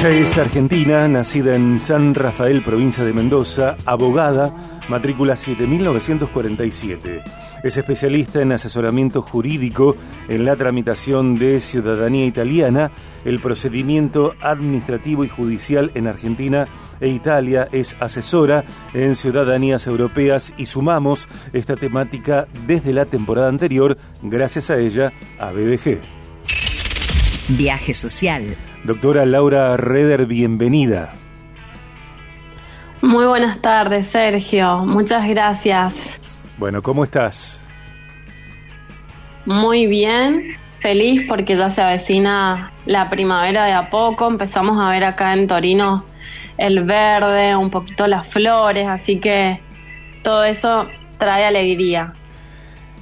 Ella es argentina, nacida en San Rafael, provincia de Mendoza, abogada, matrícula 7947. Es especialista en asesoramiento jurídico, en la tramitación de ciudadanía italiana, el procedimiento administrativo y judicial en Argentina e Italia. Es asesora en ciudadanías europeas y sumamos esta temática desde la temporada anterior, gracias a ella, a BDG. Viaje social. Doctora Laura Reder, bienvenida. Muy buenas tardes, Sergio. Muchas gracias. Bueno, ¿cómo estás? Muy bien, feliz porque ya se avecina la primavera de a poco. Empezamos a ver acá en Torino el verde, un poquito las flores, así que todo eso trae alegría.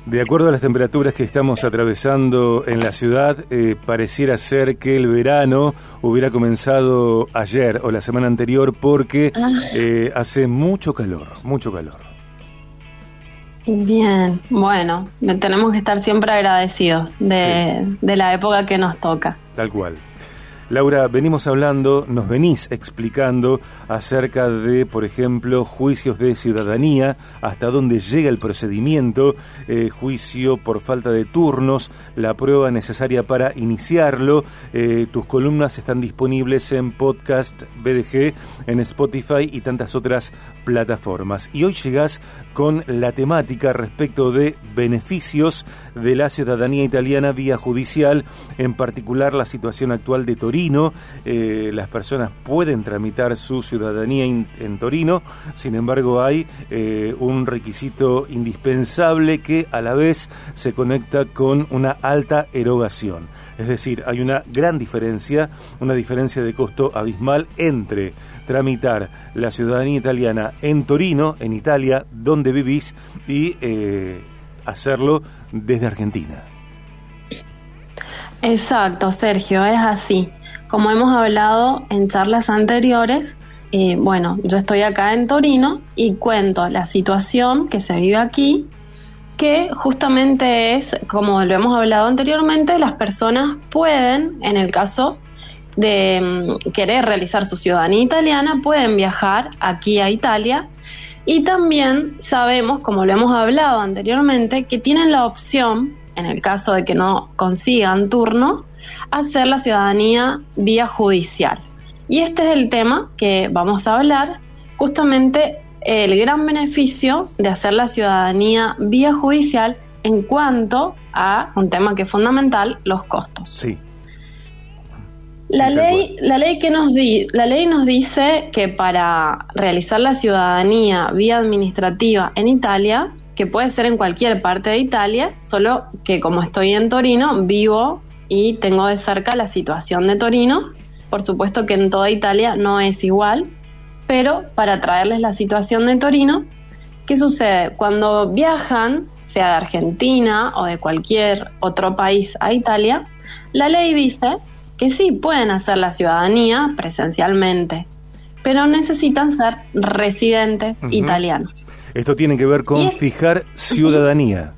De acuerdo a las temperaturas que estamos atravesando en la ciudad, eh, pareciera ser que el verano hubiera comenzado ayer o la semana anterior porque Ah. eh, hace mucho calor, mucho calor. Bien, bueno, tenemos que estar siempre agradecidos de, de la época que nos toca. Tal cual. Laura, venimos hablando, nos venís explicando acerca de, por ejemplo, juicios de ciudadanía, hasta dónde llega el procedimiento, eh, juicio por falta de turnos, la prueba necesaria para iniciarlo. Eh, tus columnas están disponibles en podcast BDG, en Spotify y tantas otras plataformas. Y hoy llegás con la temática respecto de beneficios de la ciudadanía italiana vía judicial, en particular la situación actual de Torino. Eh, las personas pueden tramitar su ciudadanía en Torino, sin embargo hay eh, un requisito indispensable que a la vez se conecta con una alta erogación. Es decir, hay una gran diferencia, una diferencia de costo abismal entre tramitar la ciudadanía italiana en Torino, en Italia, donde vivís, y eh, hacerlo desde Argentina. Exacto, Sergio, es así. Como hemos hablado en charlas anteriores, eh, bueno, yo estoy acá en Torino y cuento la situación que se vive aquí, que justamente es, como lo hemos hablado anteriormente, las personas pueden, en el caso de mm, querer realizar su ciudadanía italiana, pueden viajar aquí a Italia. Y también sabemos, como lo hemos hablado anteriormente, que tienen la opción, en el caso de que no consigan turno, hacer la ciudadanía vía judicial. Y este es el tema que vamos a hablar, justamente el gran beneficio de hacer la ciudadanía vía judicial en cuanto a un tema que es fundamental, los costos. Sí. La Sí, ley, la ley que nos di, la ley nos dice que para realizar la ciudadanía vía administrativa en Italia, que puede ser en cualquier parte de Italia, solo que como estoy en Torino, vivo y tengo de cerca la situación de Torino. Por supuesto que en toda Italia no es igual, pero para traerles la situación de Torino, ¿qué sucede? Cuando viajan, sea de Argentina o de cualquier otro país a Italia, la ley dice que sí pueden hacer la ciudadanía presencialmente, pero necesitan ser residentes italianos. Esto tiene que ver con fijar ciudadanía.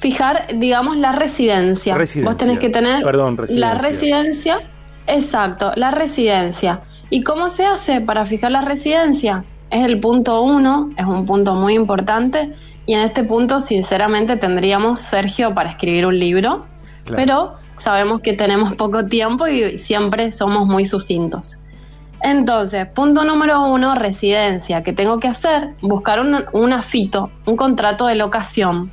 Fijar, digamos, la residencia. Residencia. Vos tenés que tener Perdón, residencia. la residencia. Exacto, la residencia. ¿Y cómo se hace para fijar la residencia? Es el punto uno, es un punto muy importante y en este punto sinceramente tendríamos, Sergio, para escribir un libro, Claro. pero sabemos que tenemos poco tiempo y siempre somos muy sucintos. Entonces, punto número uno, residencia. ¿Qué tengo que hacer? Buscar un, un afito, un contrato de locación.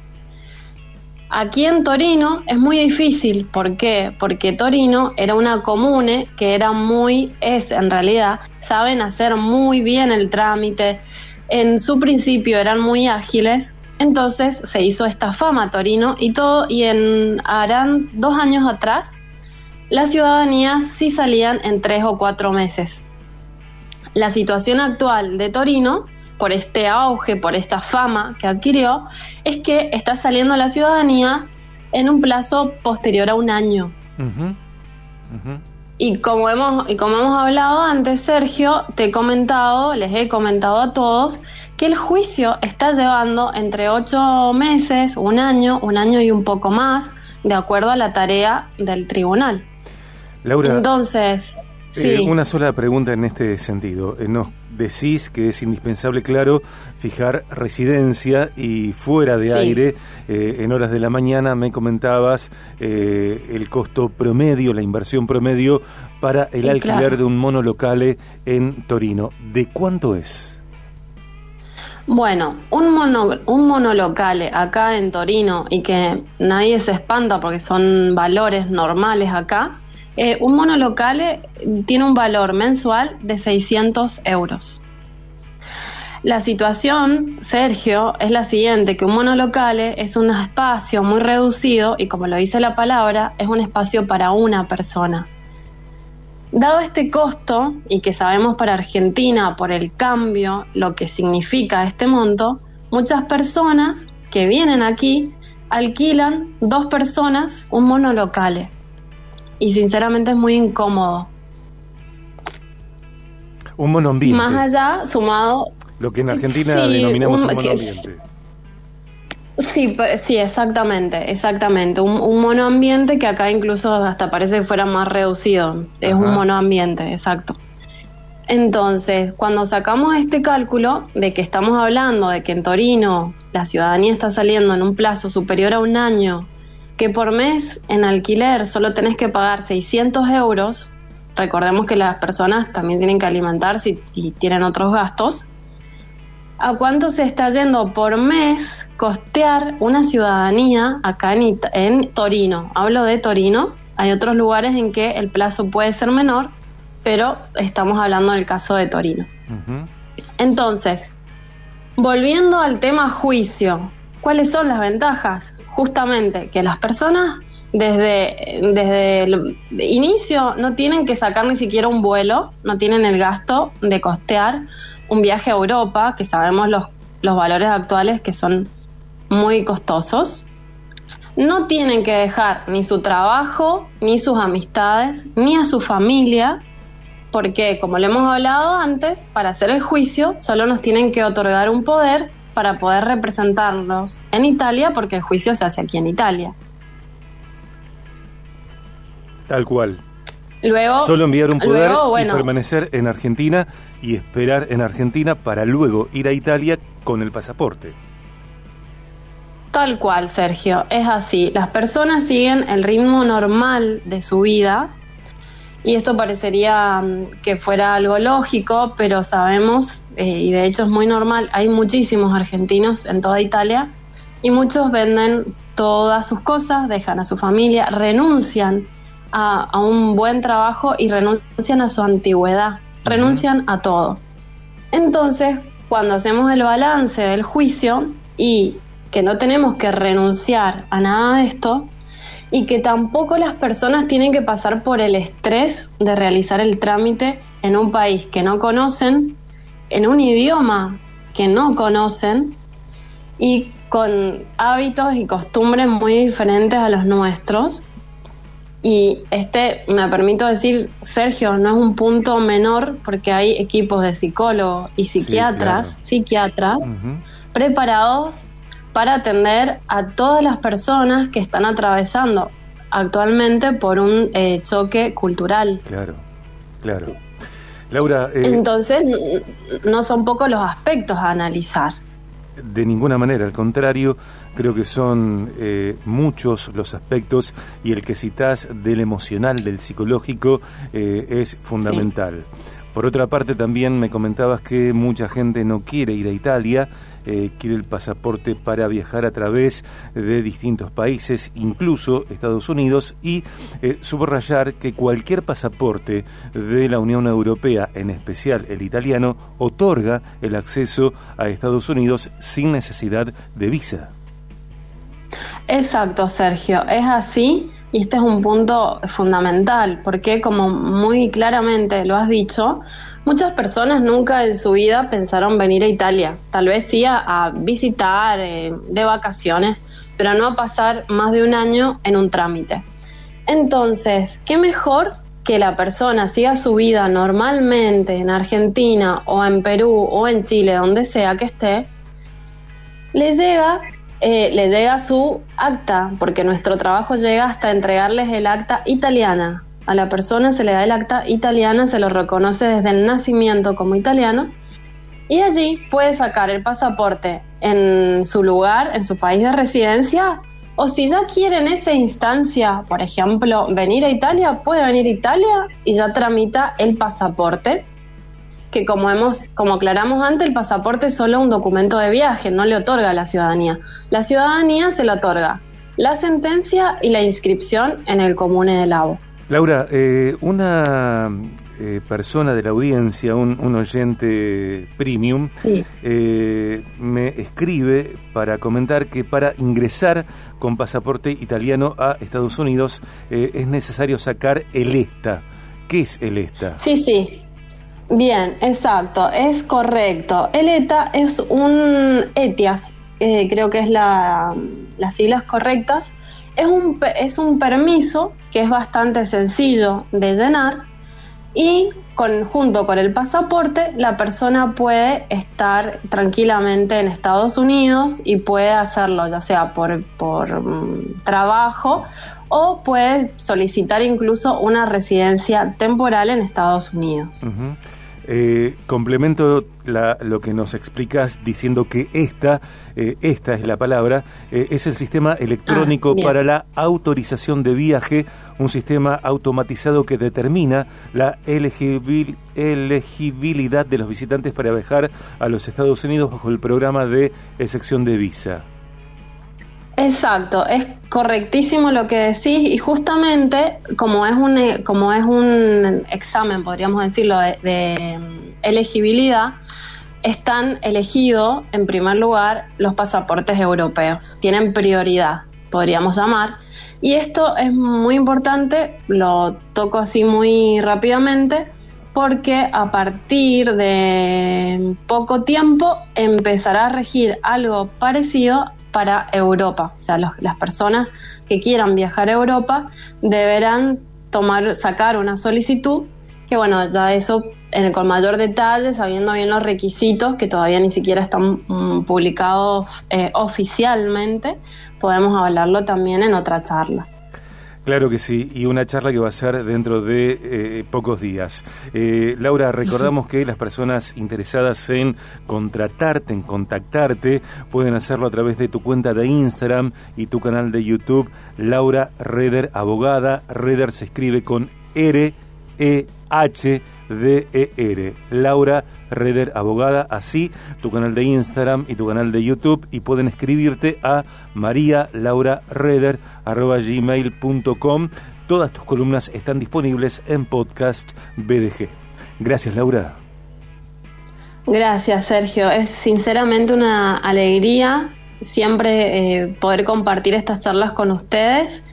Aquí en Torino es muy difícil. ¿Por qué? Porque Torino era una comune que era muy, es en realidad, saben hacer muy bien el trámite. En su principio eran muy ágiles. Entonces se hizo esta fama Torino y todo, y en harán dos años atrás, las ciudadanías sí salían en tres o cuatro meses. La situación actual de Torino, por este auge, por esta fama que adquirió, es que está saliendo la ciudadanía en un plazo posterior a un año. Y como hemos, y como hemos hablado antes, Sergio, te he comentado, les he comentado a todos, que el juicio está llevando entre ocho meses, un año, un año y un poco más, de acuerdo a la tarea del tribunal. Laura, Entonces, Eh, una sola pregunta en este sentido. Eh, nos decís que es indispensable, claro, fijar residencia y fuera de aire, eh, en horas de la mañana me comentabas el costo promedio, la inversión promedio para el alquiler de un monolocale en Torino. ¿De cuánto es? Bueno, un, mono, un monolocale acá en Torino y que nadie se espanta porque son valores normales acá, eh, un monolocale tiene un valor mensual de 600 euros. La situación, Sergio, es la siguiente, que un monolocale es un espacio muy reducido y como lo dice la palabra, es un espacio para una persona. Dado este costo, y que sabemos para Argentina por el cambio, lo que significa este monto, muchas personas que vienen aquí alquilan dos personas un monolocale. Y sinceramente es muy incómodo. Un monoambiente. Más allá, sumado... Lo que en Argentina denominamos un, monoambiente. Sí, sí, exactamente, exactamente. Un, un, monoambiente que acá incluso hasta parece que fuera más reducido. Es un monoambiente, exacto. Entonces, cuando sacamos este cálculo de que estamos hablando de que en Torino la ciudadanía está saliendo en un plazo superior a un año, que por mes en alquiler solo tenés que pagar 600 euros, recordemos que las personas también tienen que alimentarse y tienen otros gastos, ¿A cuánto se está yendo por mes costear una ciudadanía acá en, Torino? Hablo de Torino. Hay otros lugares en que el plazo puede ser menor, pero estamos hablando del caso de Torino. Entonces, volviendo al tema juicio, ¿cuáles son las ventajas? Justamente que las personas desde, desde el inicio no tienen que sacar ni siquiera un vuelo, no tienen el gasto de costear un viaje a Europa, que sabemos los, los valores actuales que son muy costosos, no tienen que dejar ni su trabajo, ni sus amistades, ni a su familia, porque como le hemos hablado antes, para hacer el juicio solo nos tienen que otorgar un poder para poder representarnos en Italia, porque el juicio se hace aquí en Italia. Tal cual. Solo enviar un poder y permanecer en Argentina y esperar en Argentina para luego ir a Italia con el pasaporte. Tal cual, Sergio, es así. Las personas siguen el ritmo normal de su vida y esto parecería mm, que fuera algo lógico, pero sabemos, eh, y de hecho es muy normal, hay muchísimos argentinos en toda Italia y muchos venden todas sus cosas, dejan a su familia, renuncian a, un buen trabajo y renuncian a su antigüedad, renuncian a todo. Entonces, cuando hacemos el balance del juicio y que no tenemos que renunciar a nada de esto y que tampoco las personas tienen que pasar por el estrés de realizar el trámite en un país que no conocen, en un idioma que no conocen y con hábitos y costumbres muy diferentes a los nuestros, y este, me permito decir, Sergio, no es un punto menor porque hay equipos de psicólogos y psiquiatras, psiquiatras preparados para atender a todas las personas que están atravesando actualmente por un eh, choque cultural. Claro, claro. Laura. Eh, Entonces, no son pocos los aspectos a analizar de ninguna manera, al contrario, creo que son eh, muchos los aspectos y el que citas del emocional, del psicológico, eh, es fundamental. Por otra parte, también me comentabas que mucha gente no quiere ir a Italia, eh, quiere el pasaporte para viajar a través de distintos países, incluso Estados Unidos, y eh, subrayar que cualquier pasaporte de la Unión Europea, en especial el italiano, otorga el acceso a Estados Unidos sin necesidad de visa. Exacto, Sergio, es así y este es un punto fundamental, porque como muy claramente lo has dicho, muchas personas nunca en su vida pensaron venir a Italia, tal vez sí a, visitar eh, de vacaciones, pero no a pasar más de un año en un trámite. Entonces, ¿qué mejor que la persona siga su vida normalmente en Argentina o en Perú o en Chile, donde sea que esté, le llega eh, le llega su acta, porque nuestro trabajo llega hasta entregarles el acta italiana. A la persona se le da el acta italiana, se lo reconoce desde el nacimiento como italiano y allí puede sacar el pasaporte en su lugar, en su país de residencia, o si ya quiere en esa instancia, por ejemplo, venir a Italia, puede venir a Italia y ya tramita el pasaporte, que como hemos, como aclaramos antes, el pasaporte es solo un documento de viaje, no le otorga la ciudadanía. La ciudadanía se le otorga la sentencia y la inscripción en el comune de Lavo. Laura, eh, una eh, persona de la audiencia, un, oyente premium, eh, me escribe para comentar que para ingresar con pasaporte italiano a Estados Unidos es necesario sacar el ESTA. ¿Qué es el ESTA? Sí, sí. Bien, exacto, es correcto. El ETA es un ETIAS, creo que es la, las siglas correctas. Es un, es un permiso que es bastante sencillo de llenar y junto con el pasaporte la persona puede estar tranquilamente en Estados Unidos y puede hacerlo ya sea por, por mm, trabajo o puede solicitar incluso una residencia temporal en Estados Unidos. Eh, complemento lo que nos explicas diciendo que esta, eh, esta es la palabra, eh, es el sistema electrónico ah, para la autorización de viaje, un sistema automatizado que determina la elegibilidad de los visitantes para viajar a los Estados Unidos bajo el programa de excepción de visa. Exacto, es correctísimo lo que decís y justamente como es un, como es un examen, podríamos decirlo, de, elegibilidad, están elegidos en primer lugar los pasaportes europeos, tienen prioridad, podríamos llamar, y esto es muy importante, lo toco así muy rápidamente, porque a partir de poco tiempo empezará a regir algo parecido para Europa. O sea, las personas que quieran viajar a Europa deberán tomar, sacar una solicitud, que bueno, ya eso en el, con mayor detalle, sabiendo bien los requisitos que todavía ni siquiera están mm, publicados eh, oficialmente, podemos hablarlo también en otra charla. Claro que sí, y una charla que va a ser dentro de eh, pocos días. Eh, Laura, recordamos que las personas interesadas en contratarte, en contactarte, pueden hacerlo a través de tu cuenta de Instagram y tu canal de YouTube, Laura Reder Abogada. Reder se escribe con R, E, H D-E-R, Laura Reder Abogada, así tu canal de Instagram y tu canal de YouTube y pueden escribirte a marialaurareder.gmail.com. Todas tus columnas están disponibles en podcast BDG. Gracias Laura. Gracias Sergio, es sinceramente una alegría siempre eh, poder compartir estas charlas con ustedes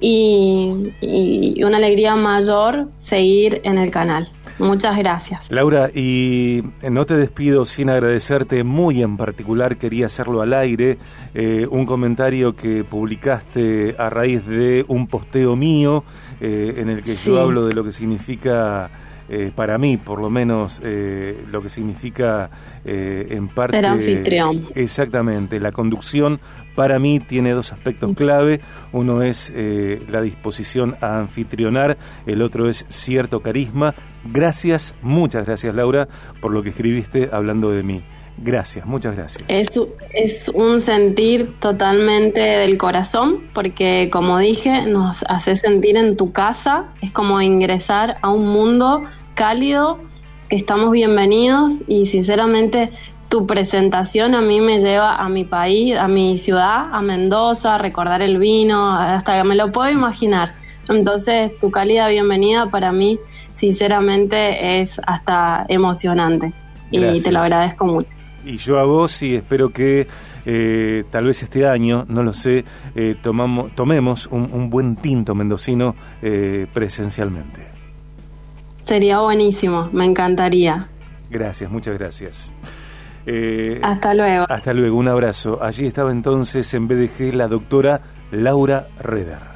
y, una alegría mayor seguir en el canal. Muchas gracias. Laura, y no te despido sin agradecerte muy en particular, quería hacerlo al aire, eh, un comentario que publicaste a raíz de un posteo mío eh, en el que yo hablo de lo que significa eh, para mí, por lo menos, eh, lo que significa eh, en parte... Ser anfitrión. Exactamente, la conducción para mí tiene dos aspectos clave. Uno es la disposición a anfitrionar, el otro es cierto carisma. Gracias, muchas gracias Laura, por lo que escribiste hablando de mí. Gracias, muchas gracias. Es, es un sentir totalmente del corazón, porque como dije, nos hace sentir en tu casa, es como ingresar a un mundo cálido, que estamos bienvenidos y sinceramente tu presentación a mí me lleva a mi país, a mi ciudad, a Mendoza, a recordar el vino, hasta que me lo puedo imaginar. Entonces, tu cálida bienvenida para mí, sinceramente, es hasta emocionante. Y te lo agradezco mucho y yo a vos y espero que eh, tal vez este año, no lo sé, eh, tomamos, tomemos un, buen tinto mendocino eh, presencialmente. Sería buenísimo, me encantaría. Gracias, muchas gracias. hasta luego. Hasta luego, un abrazo. Allí estaba entonces en BDG la doctora Laura Reder.